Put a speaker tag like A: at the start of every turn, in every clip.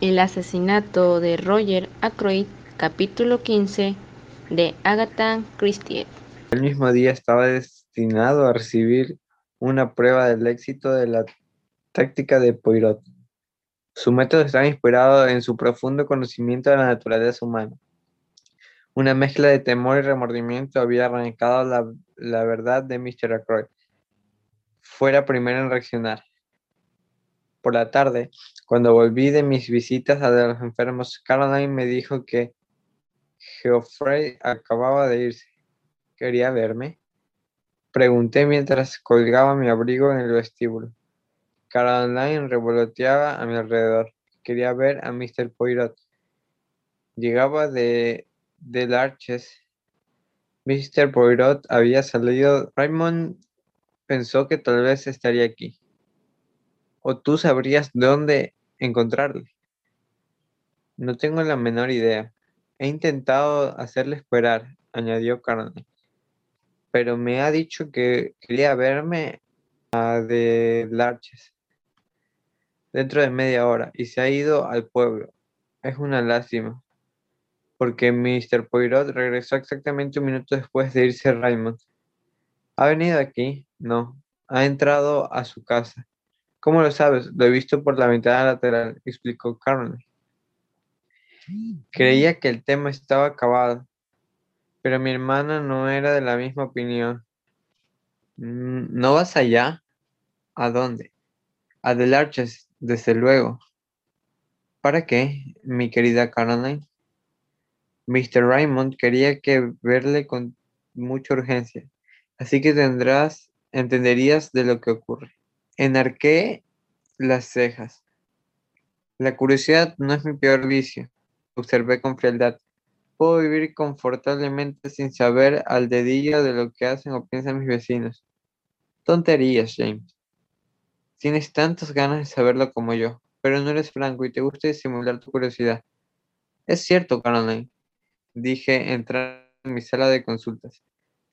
A: El asesinato de Roger Ackroyd, capítulo 15 de Agatha Christie.
B: El mismo día estaba destinado a recibir una prueba del éxito de la táctica de Poirot. Su método estaba inspirado en su profundo conocimiento de la naturaleza humana. Una mezcla de temor y remordimiento había arrancado la, la verdad de Mr. Ackroyd. Fue la primera en reaccionar. Por la tarde, cuando volví de mis visitas a los enfermos, Caroline me dijo que Geoffrey acababa de irse. ¿Quería verme? Pregunté mientras colgaba mi abrigo en el vestíbulo. Caroline revoloteaba a mi alrededor. Quería ver a Mr. Poirot. Llegaba de, de Larches. Mr. Poirot había salido. Raymond pensó que tal vez estaría aquí. ¿O tú sabrías dónde encontrarle? No tengo la menor idea. He intentado hacerle esperar, añadió Caroline. Pero me ha dicho que quería verme a de Larches dentro de media hora y se ha ido al pueblo. Es una lástima, porque Mr. Poirot regresó exactamente un minuto después de irse Raymond. ¿Ha venido aquí? No. Ha entrado a su casa. ¿Cómo lo sabes? Lo he visto por la ventana lateral, explicó Caroline. Creía que el tema estaba acabado, pero mi hermana no era de la misma opinión. Mm, ¿No vas allá? ¿A dónde? A desde luego. ¿Para qué, mi querida Caroline? Mr. Raymond quería que verle con mucha urgencia, así que tendrás, entenderías de lo que ocurre. Enarqué las cejas. La curiosidad no es mi peor vicio observé con frialdad. Puedo vivir confortablemente sin saber al dedillo de lo que hacen o piensan mis vecinos. Tonterías, James. Tienes tantas ganas de saberlo como yo, pero no eres franco y te gusta disimular tu curiosidad. Es cierto, Caroline, dije entrar en mi sala de consultas.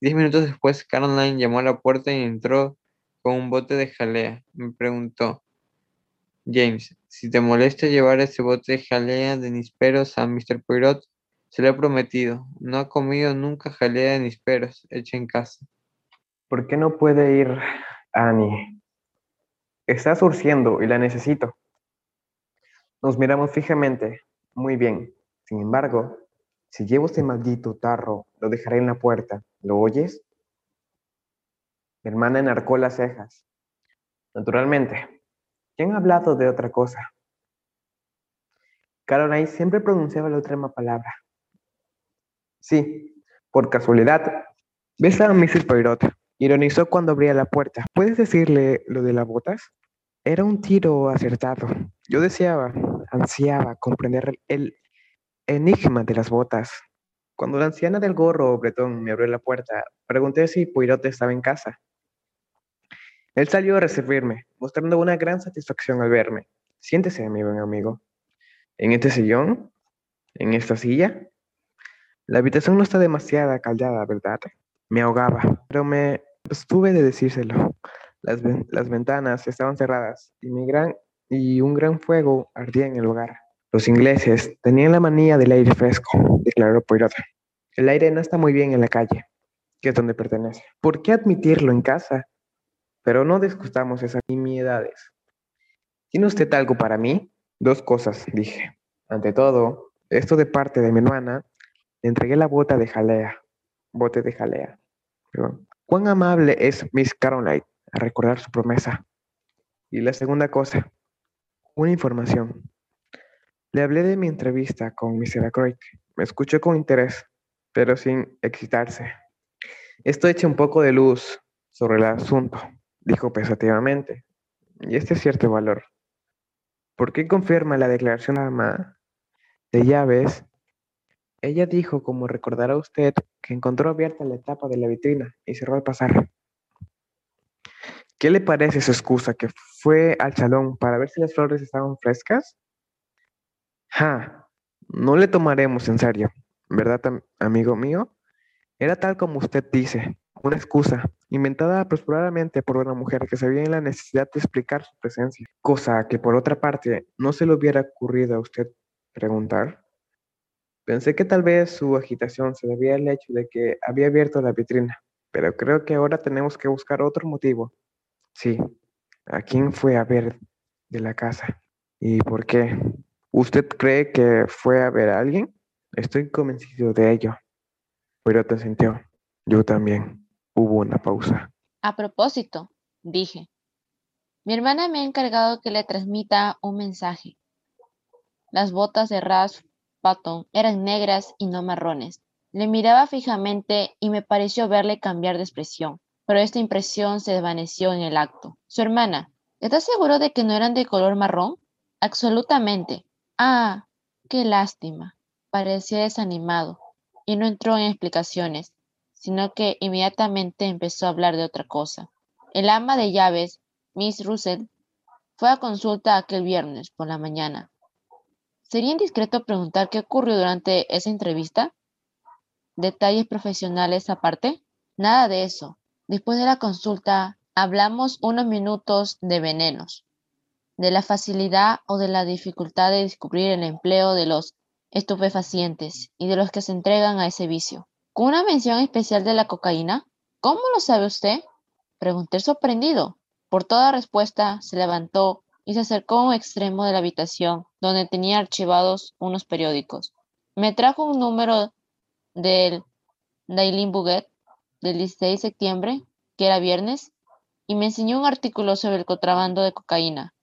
B: Diez minutos después, Caroline llamó a la puerta y entró con un bote de jalea. Me preguntó, James, si te molesta llevar ese bote de jalea de nísperos a Mr. Poirot, se lo he prometido. No ha comido nunca jalea de nísperos hecha en casa.
C: ¿Por qué no puede ir Annie? Está surciendo y la necesito. Nos miramos fijamente. Muy bien. Sin embargo, si llevo ese maldito tarro, lo dejaré en la puerta. ¿Lo oyes? Mi hermana enarcó las cejas. Naturalmente, ¿Quién ha hablado de otra cosa? Caroline siempre pronunciaba la última palabra. Sí, por casualidad. ¿Ves a Mrs. Poirot? Ironizó cuando abría la puerta. ¿Puedes decirle lo de las botas? Era un tiro acertado. Yo deseaba, ansiaba comprender el enigma de las botas. Cuando la anciana del gorro bretón me abrió la puerta, pregunté si Poirot estaba en casa. Él salió a recibirme, mostrando una gran satisfacción al verme. Siéntese, mi buen amigo. ¿En este sillón? ¿En esta silla? La habitación no está demasiado callada, ¿verdad? Me ahogaba, pero me estuve de decírselo. Las, las ventanas estaban cerradas y, mi gran, y un gran fuego ardía en el hogar. Los ingleses tenían la manía del aire fresco, declaró Poirot. El aire no está muy bien en la calle, que es donde pertenece. ¿Por qué admitirlo en casa? Pero no discutamos esas nimiedades. ¿Tiene usted algo para mí? Dos cosas, dije. Ante todo, esto de parte de mi hermana, le entregué la bota de jalea. Bote de jalea. Cuán amable es Miss Caroline a recordar su promesa. Y la segunda cosa, una información. Le hablé de mi entrevista con Mr. Ackroyd. Me escuchó con interés, pero sin excitarse. Esto echa un poco de luz sobre el asunto dijo pensativamente. Y este es cierto valor. ¿Por qué confirma la declaración de llaves? Ella dijo, como recordará usted, que encontró abierta la tapa de la vitrina y cerró al pasar. ¿Qué le parece su excusa? ¿Que fue al salón para ver si las flores estaban frescas? Ja, no le tomaremos en serio, ¿verdad, amigo mío? Era tal como usted dice. Una excusa inventada apresuradamente por una mujer que sabía en la necesidad de explicar su presencia, cosa que por otra parte no se le hubiera ocurrido a usted preguntar. Pensé que tal vez su agitación se debía al hecho de que había abierto la vitrina, pero creo que ahora tenemos que buscar otro motivo. Sí, ¿a quién fue a ver de la casa? ¿Y por qué? ¿Usted cree que fue a ver a alguien? Estoy convencido de ello. Pero te sintió. Yo también. Hubo una pausa.
A: A propósito, dije, mi hermana me ha encargado que le transmita un mensaje. Las botas de Ras Patton eran negras y no marrones. Le miraba fijamente y me pareció verle cambiar de expresión, pero esta impresión se desvaneció en el acto. Su hermana, ¿estás seguro de que no eran de color marrón? Absolutamente. Ah, qué lástima. Parecía desanimado y no entró en explicaciones sino que inmediatamente empezó a hablar de otra cosa. El ama de llaves, Miss Russell, fue a consulta aquel viernes por la mañana. ¿Sería indiscreto preguntar qué ocurrió durante esa entrevista? ¿Detalles profesionales aparte? Nada de eso. Después de la consulta, hablamos unos minutos de venenos, de la facilidad o de la dificultad de descubrir el empleo de los estupefacientes y de los que se entregan a ese vicio. ¿Con una mención especial de la cocaína? ¿Cómo lo sabe usted? Pregunté sorprendido. Por toda respuesta, se levantó y se acercó a un extremo de la habitación donde tenía archivados unos periódicos. Me trajo un número del Daily Buget del 16 de septiembre, que era viernes, y me enseñó un artículo sobre el contrabando de cocaína.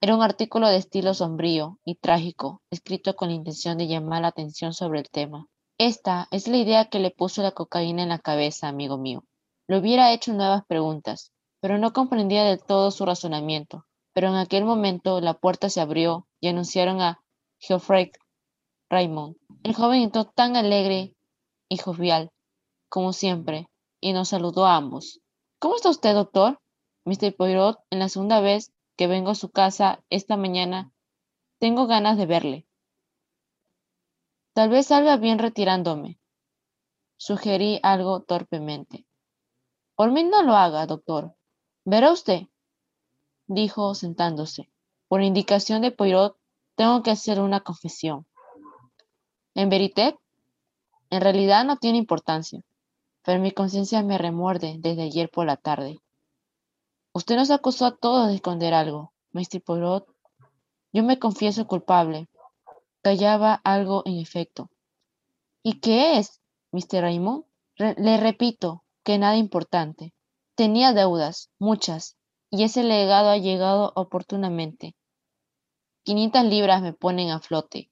A: Era un artículo de estilo sombrío y trágico, escrito con la intención de llamar la atención sobre el tema. Esta es la idea que le puso la cocaína en la cabeza, amigo mío. Le hubiera hecho nuevas preguntas, pero no comprendía del todo su razonamiento. Pero en aquel momento la puerta se abrió y anunciaron a Geoffrey Raymond. El joven entró tan alegre y jovial como siempre y nos saludó a ambos. ¿Cómo está usted, doctor? Mr. Poirot, en la segunda vez que vengo a su casa esta mañana, tengo ganas de verle. Tal vez salga bien retirándome. Sugerí algo torpemente. Por mí no lo haga, doctor. Verá usted, dijo sentándose. Por indicación de Poirot, tengo que hacer una confesión. En verité, en realidad no tiene importancia, pero mi conciencia me remuerde desde ayer por la tarde. Usted nos acusó a todos de esconder algo, Mr. Poirot. Yo me confieso culpable, Callaba algo en efecto. ¿Y qué es, Mr. Raymond? le repito que nada importante. Tenía deudas, muchas, y ese legado ha llegado oportunamente. Quinientas libras me ponen a flote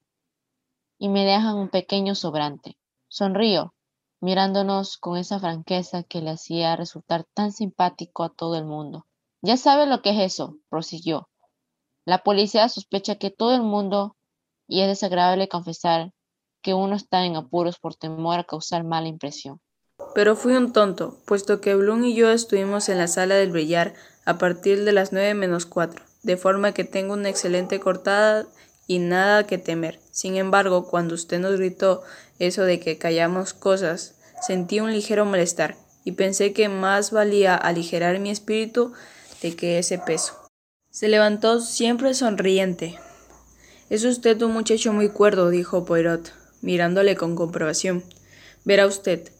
A: y me dejan un pequeño sobrante. Sonrío, mirándonos con esa franqueza que le hacía resultar tan simpático a todo el mundo. Ya sabe lo que es eso, prosiguió. La policía sospecha que todo el mundo y es desagradable confesar que uno está en apuros por temor a causar mala impresión.
D: Pero fui un tonto, puesto que Bloom y yo estuvimos en la sala del brillar a partir de las nueve menos cuatro, de forma que tengo una excelente cortada y nada que temer. Sin embargo, cuando usted nos gritó eso de que callamos cosas, sentí un ligero malestar y pensé que más valía aligerar mi espíritu de que ese peso. Se levantó siempre sonriente, es usted un muchacho muy cuerdo, dijo Poirot, mirándole con comprobación. Verá usted,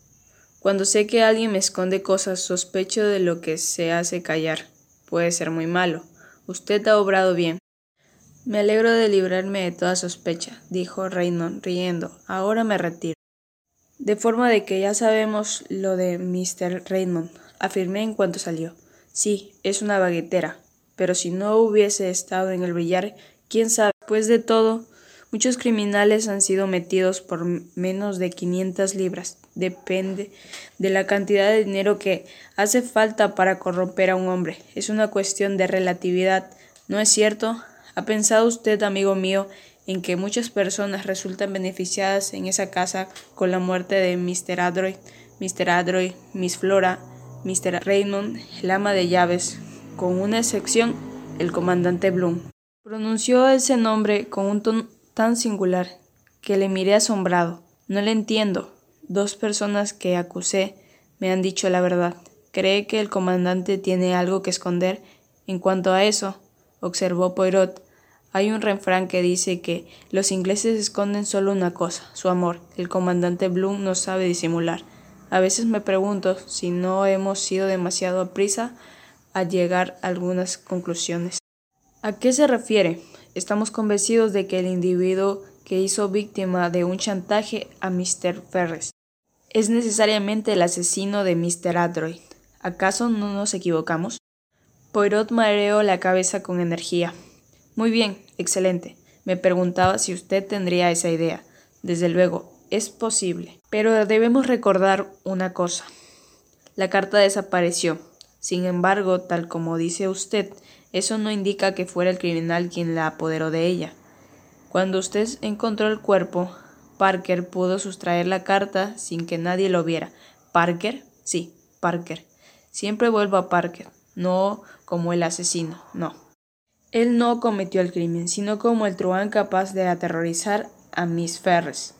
D: cuando sé que alguien me esconde cosas, sospecho de lo que se hace callar. Puede ser muy malo. Usted ha obrado bien. Me alegro de librarme de toda sospecha, dijo Raymond, riendo. Ahora me retiro. De forma de que ya sabemos lo de Mr. Raymond, afirmé en cuanto salió. Sí, es una baguetera, pero si no hubiese estado en el billar, quién sabe. Después de todo, muchos criminales han sido metidos por menos de 500 libras. Depende de la cantidad de dinero que hace falta para corromper a un hombre. Es una cuestión de relatividad, ¿no es cierto? ¿Ha pensado usted, amigo mío, en que muchas personas resultan beneficiadas en esa casa con la muerte de Mr. Adroy, Mr. Adroy, Miss Flora, Mr. Raymond, el ama de llaves, con una excepción, el comandante Bloom? Pronunció ese nombre con un tono tan singular que le miré asombrado. No le entiendo. Dos personas que acusé me han dicho la verdad. ¿Cree que el comandante tiene algo que esconder? En cuanto a eso, observó Poirot, hay un refrán que dice que los ingleses esconden solo una cosa, su amor. El comandante Bloom no sabe disimular. A veces me pregunto si no hemos sido demasiado a prisa a llegar a algunas conclusiones. ¿A qué se refiere? Estamos convencidos de que el individuo que hizo víctima de un chantaje a Mr. Ferris es necesariamente el asesino de Mr. Android. ¿Acaso no nos equivocamos? Poirot mareó la cabeza con energía. Muy bien, excelente. Me preguntaba si usted tendría esa idea. Desde luego, es posible. Pero debemos recordar una cosa. La carta desapareció. Sin embargo, tal como dice usted, eso no indica que fuera el criminal quien la apoderó de ella. Cuando usted encontró el cuerpo, Parker pudo sustraer la carta sin que nadie lo viera. ¿Parker? Sí, Parker. Siempre vuelvo a Parker, no como el asesino, no. Él no cometió el crimen, sino como el truán capaz de aterrorizar a Miss Ferris.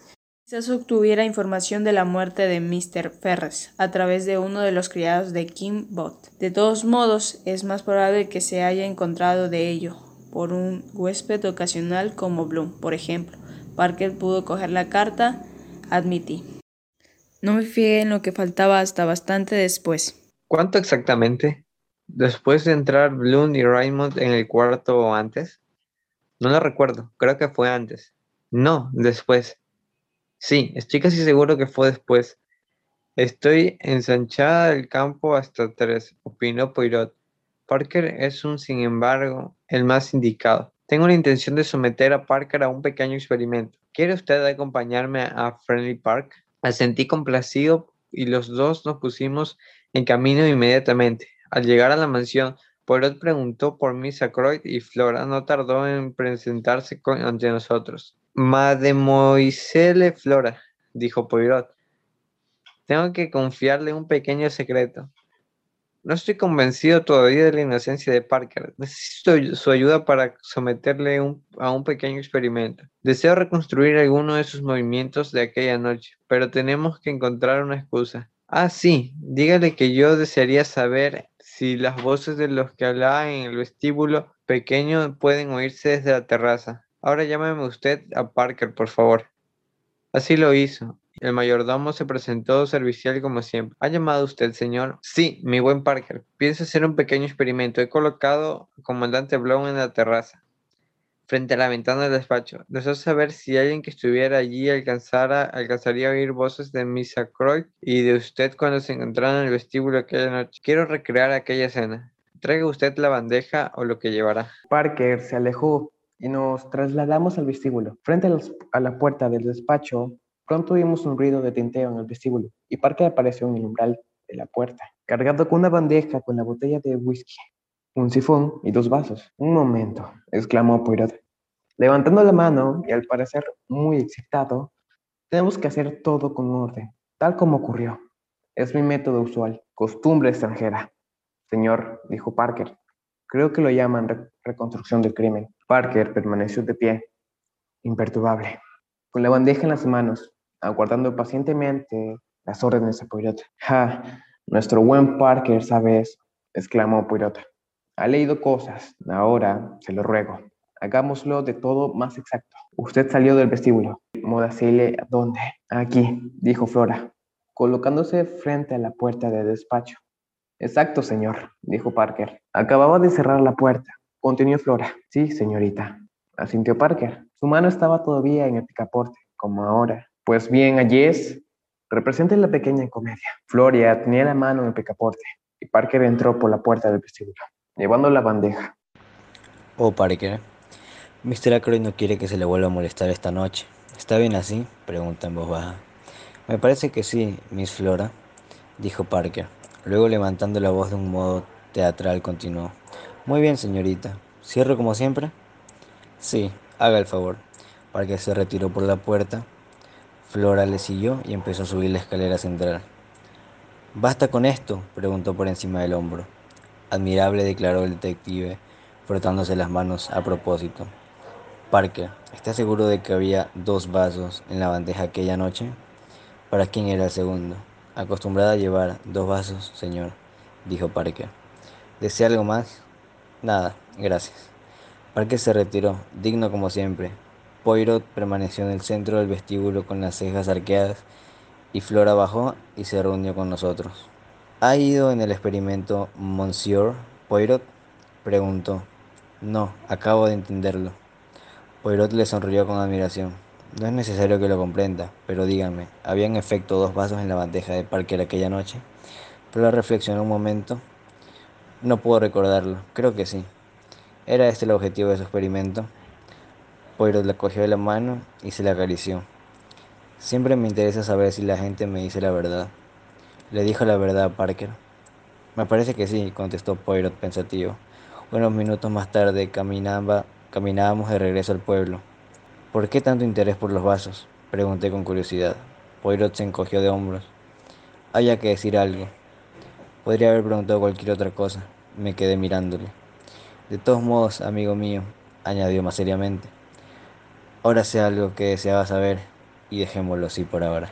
D: Quizás obtuviera información de la muerte de Mr. Ferris a través de uno de los criados de Kim Bot. De todos modos, es más probable que se haya encontrado de ello por un huésped ocasional como Bloom, por ejemplo. Parker pudo coger la carta, admití. No me fijé en lo que faltaba hasta bastante después.
B: ¿Cuánto exactamente? Después de entrar Bloom y Raymond en el cuarto o antes. No lo recuerdo, creo que fue antes. No, después. Sí, estoy casi seguro que fue después. Estoy ensanchada del campo hasta tres, opinó Poirot. Parker es un, sin embargo, el más indicado. Tengo la intención de someter a Parker a un pequeño experimento. ¿Quiere usted acompañarme a Friendly Park? Asentí complacido y los dos nos pusimos en camino inmediatamente. Al llegar a la mansión, Poirot preguntó por Miss Ackroyd y Flora no tardó en presentarse ante nosotros. Mademoiselle Flora, dijo Poirot, tengo que confiarle un pequeño secreto. No estoy convencido todavía de la inocencia de Parker. Necesito su ayuda para someterle a un pequeño experimento. Deseo reconstruir alguno de sus movimientos de aquella noche, pero tenemos que encontrar una excusa. Ah, sí, dígale que yo desearía saber si las voces de los que hablaban en el vestíbulo pequeño pueden oírse desde la terraza. Ahora llámeme usted a Parker, por favor. Así lo hizo. El mayordomo se presentó servicial como siempre. ¿Ha llamado usted, señor? Sí, mi buen Parker. Pienso hacer un pequeño experimento. He colocado al comandante Blown en la terraza, frente a la ventana del despacho. Deseo saber si alguien que estuviera allí alcanzara, alcanzaría a oír voces de Miss Croix y de usted cuando se encontraron en el vestíbulo aquella noche. Quiero recrear aquella escena. Traiga usted la bandeja o lo que llevará.
C: Parker se alejó y nos trasladamos al vestíbulo. Frente a, la puerta del despacho Pronto oímos un ruido de tinteo en el vestíbulo y Parker apareció en el umbral de la puerta, cargado con una bandeja con la botella de whisky, un sifón y dos vasos. Un momento, exclamó Poirot, levantando la mano y al parecer muy excitado. Tenemos que hacer todo con orden, tal como ocurrió. Es mi método usual, costumbre extranjera. Señor, dijo Parker, creo que lo llaman reconstrucción del crimen. Parker permaneció de pie, imperturbable, con la bandeja en las manos aguardando pacientemente las órdenes de Poirot. ¡Ja! Nuestro buen Parker sabe eso, exclamó Poirot. Ha leído cosas, ahora se lo ruego. Hagámoslo de todo más exacto. Usted salió del vestíbulo. Modacile, ¿dónde? Aquí, dijo Flora, colocándose frente a la puerta del despacho. Exacto, señor, dijo Parker. Acababa de cerrar la puerta. Continuó Flora. Sí, señorita, asintió Parker. Su mano estaba todavía en el picaporte, como ahora. Pues bien, es. representa la pequeña comedia. Floria tenía la mano en el picaporte y Parker entró por la puerta del vestíbulo, llevando la bandeja.
E: Oh, Parker. Mr. Ackroyd no quiere que se le vuelva a molestar esta noche. ¿Está bien así? Pregunta en voz baja. Me parece que sí, Miss Flora, dijo Parker. Luego levantando la voz de un modo teatral continuó. Muy bien, señorita. ¿Cierro como siempre? Sí, haga el favor. Parker se retiró por la puerta Flora le siguió y empezó a subir la escalera central. ¿Basta con esto? preguntó por encima del hombro. Admirable, declaró el detective, frotándose las manos a propósito. Parker, ¿estás seguro de que había dos vasos en la bandeja aquella noche? ¿Para quién era el segundo? acostumbrada a llevar dos vasos, señor, dijo Parker. ¿Desea algo más? Nada, gracias. Parker se retiró, digno como siempre. Poirot permaneció en el centro del vestíbulo con las cejas arqueadas y Flora bajó y se reunió con nosotros. ¿Ha ido en el experimento Monsieur Poirot? preguntó. No, acabo de entenderlo. Poirot le sonrió con admiración. No es necesario que lo comprenda, pero dígame, ¿había en efecto dos vasos en la bandeja de Parker aquella noche? Flora reflexionó un momento. No puedo recordarlo, creo que sí. ¿Era este el objetivo de su experimento? Poirot le cogió de la mano y se le acarició. Siempre me interesa saber si la gente me dice la verdad. ¿Le dijo la verdad a Parker? Me parece que sí, contestó Poirot pensativo. Unos minutos más tarde caminaba, caminábamos de regreso al pueblo. ¿Por qué tanto interés por los vasos? Pregunté con curiosidad. Poirot se encogió de hombros. Había que decir algo. Podría haber preguntado cualquier otra cosa. Me quedé mirándole. De todos modos, amigo mío, añadió más seriamente. Ahora sé algo que deseaba saber y dejémoslo así por ahora.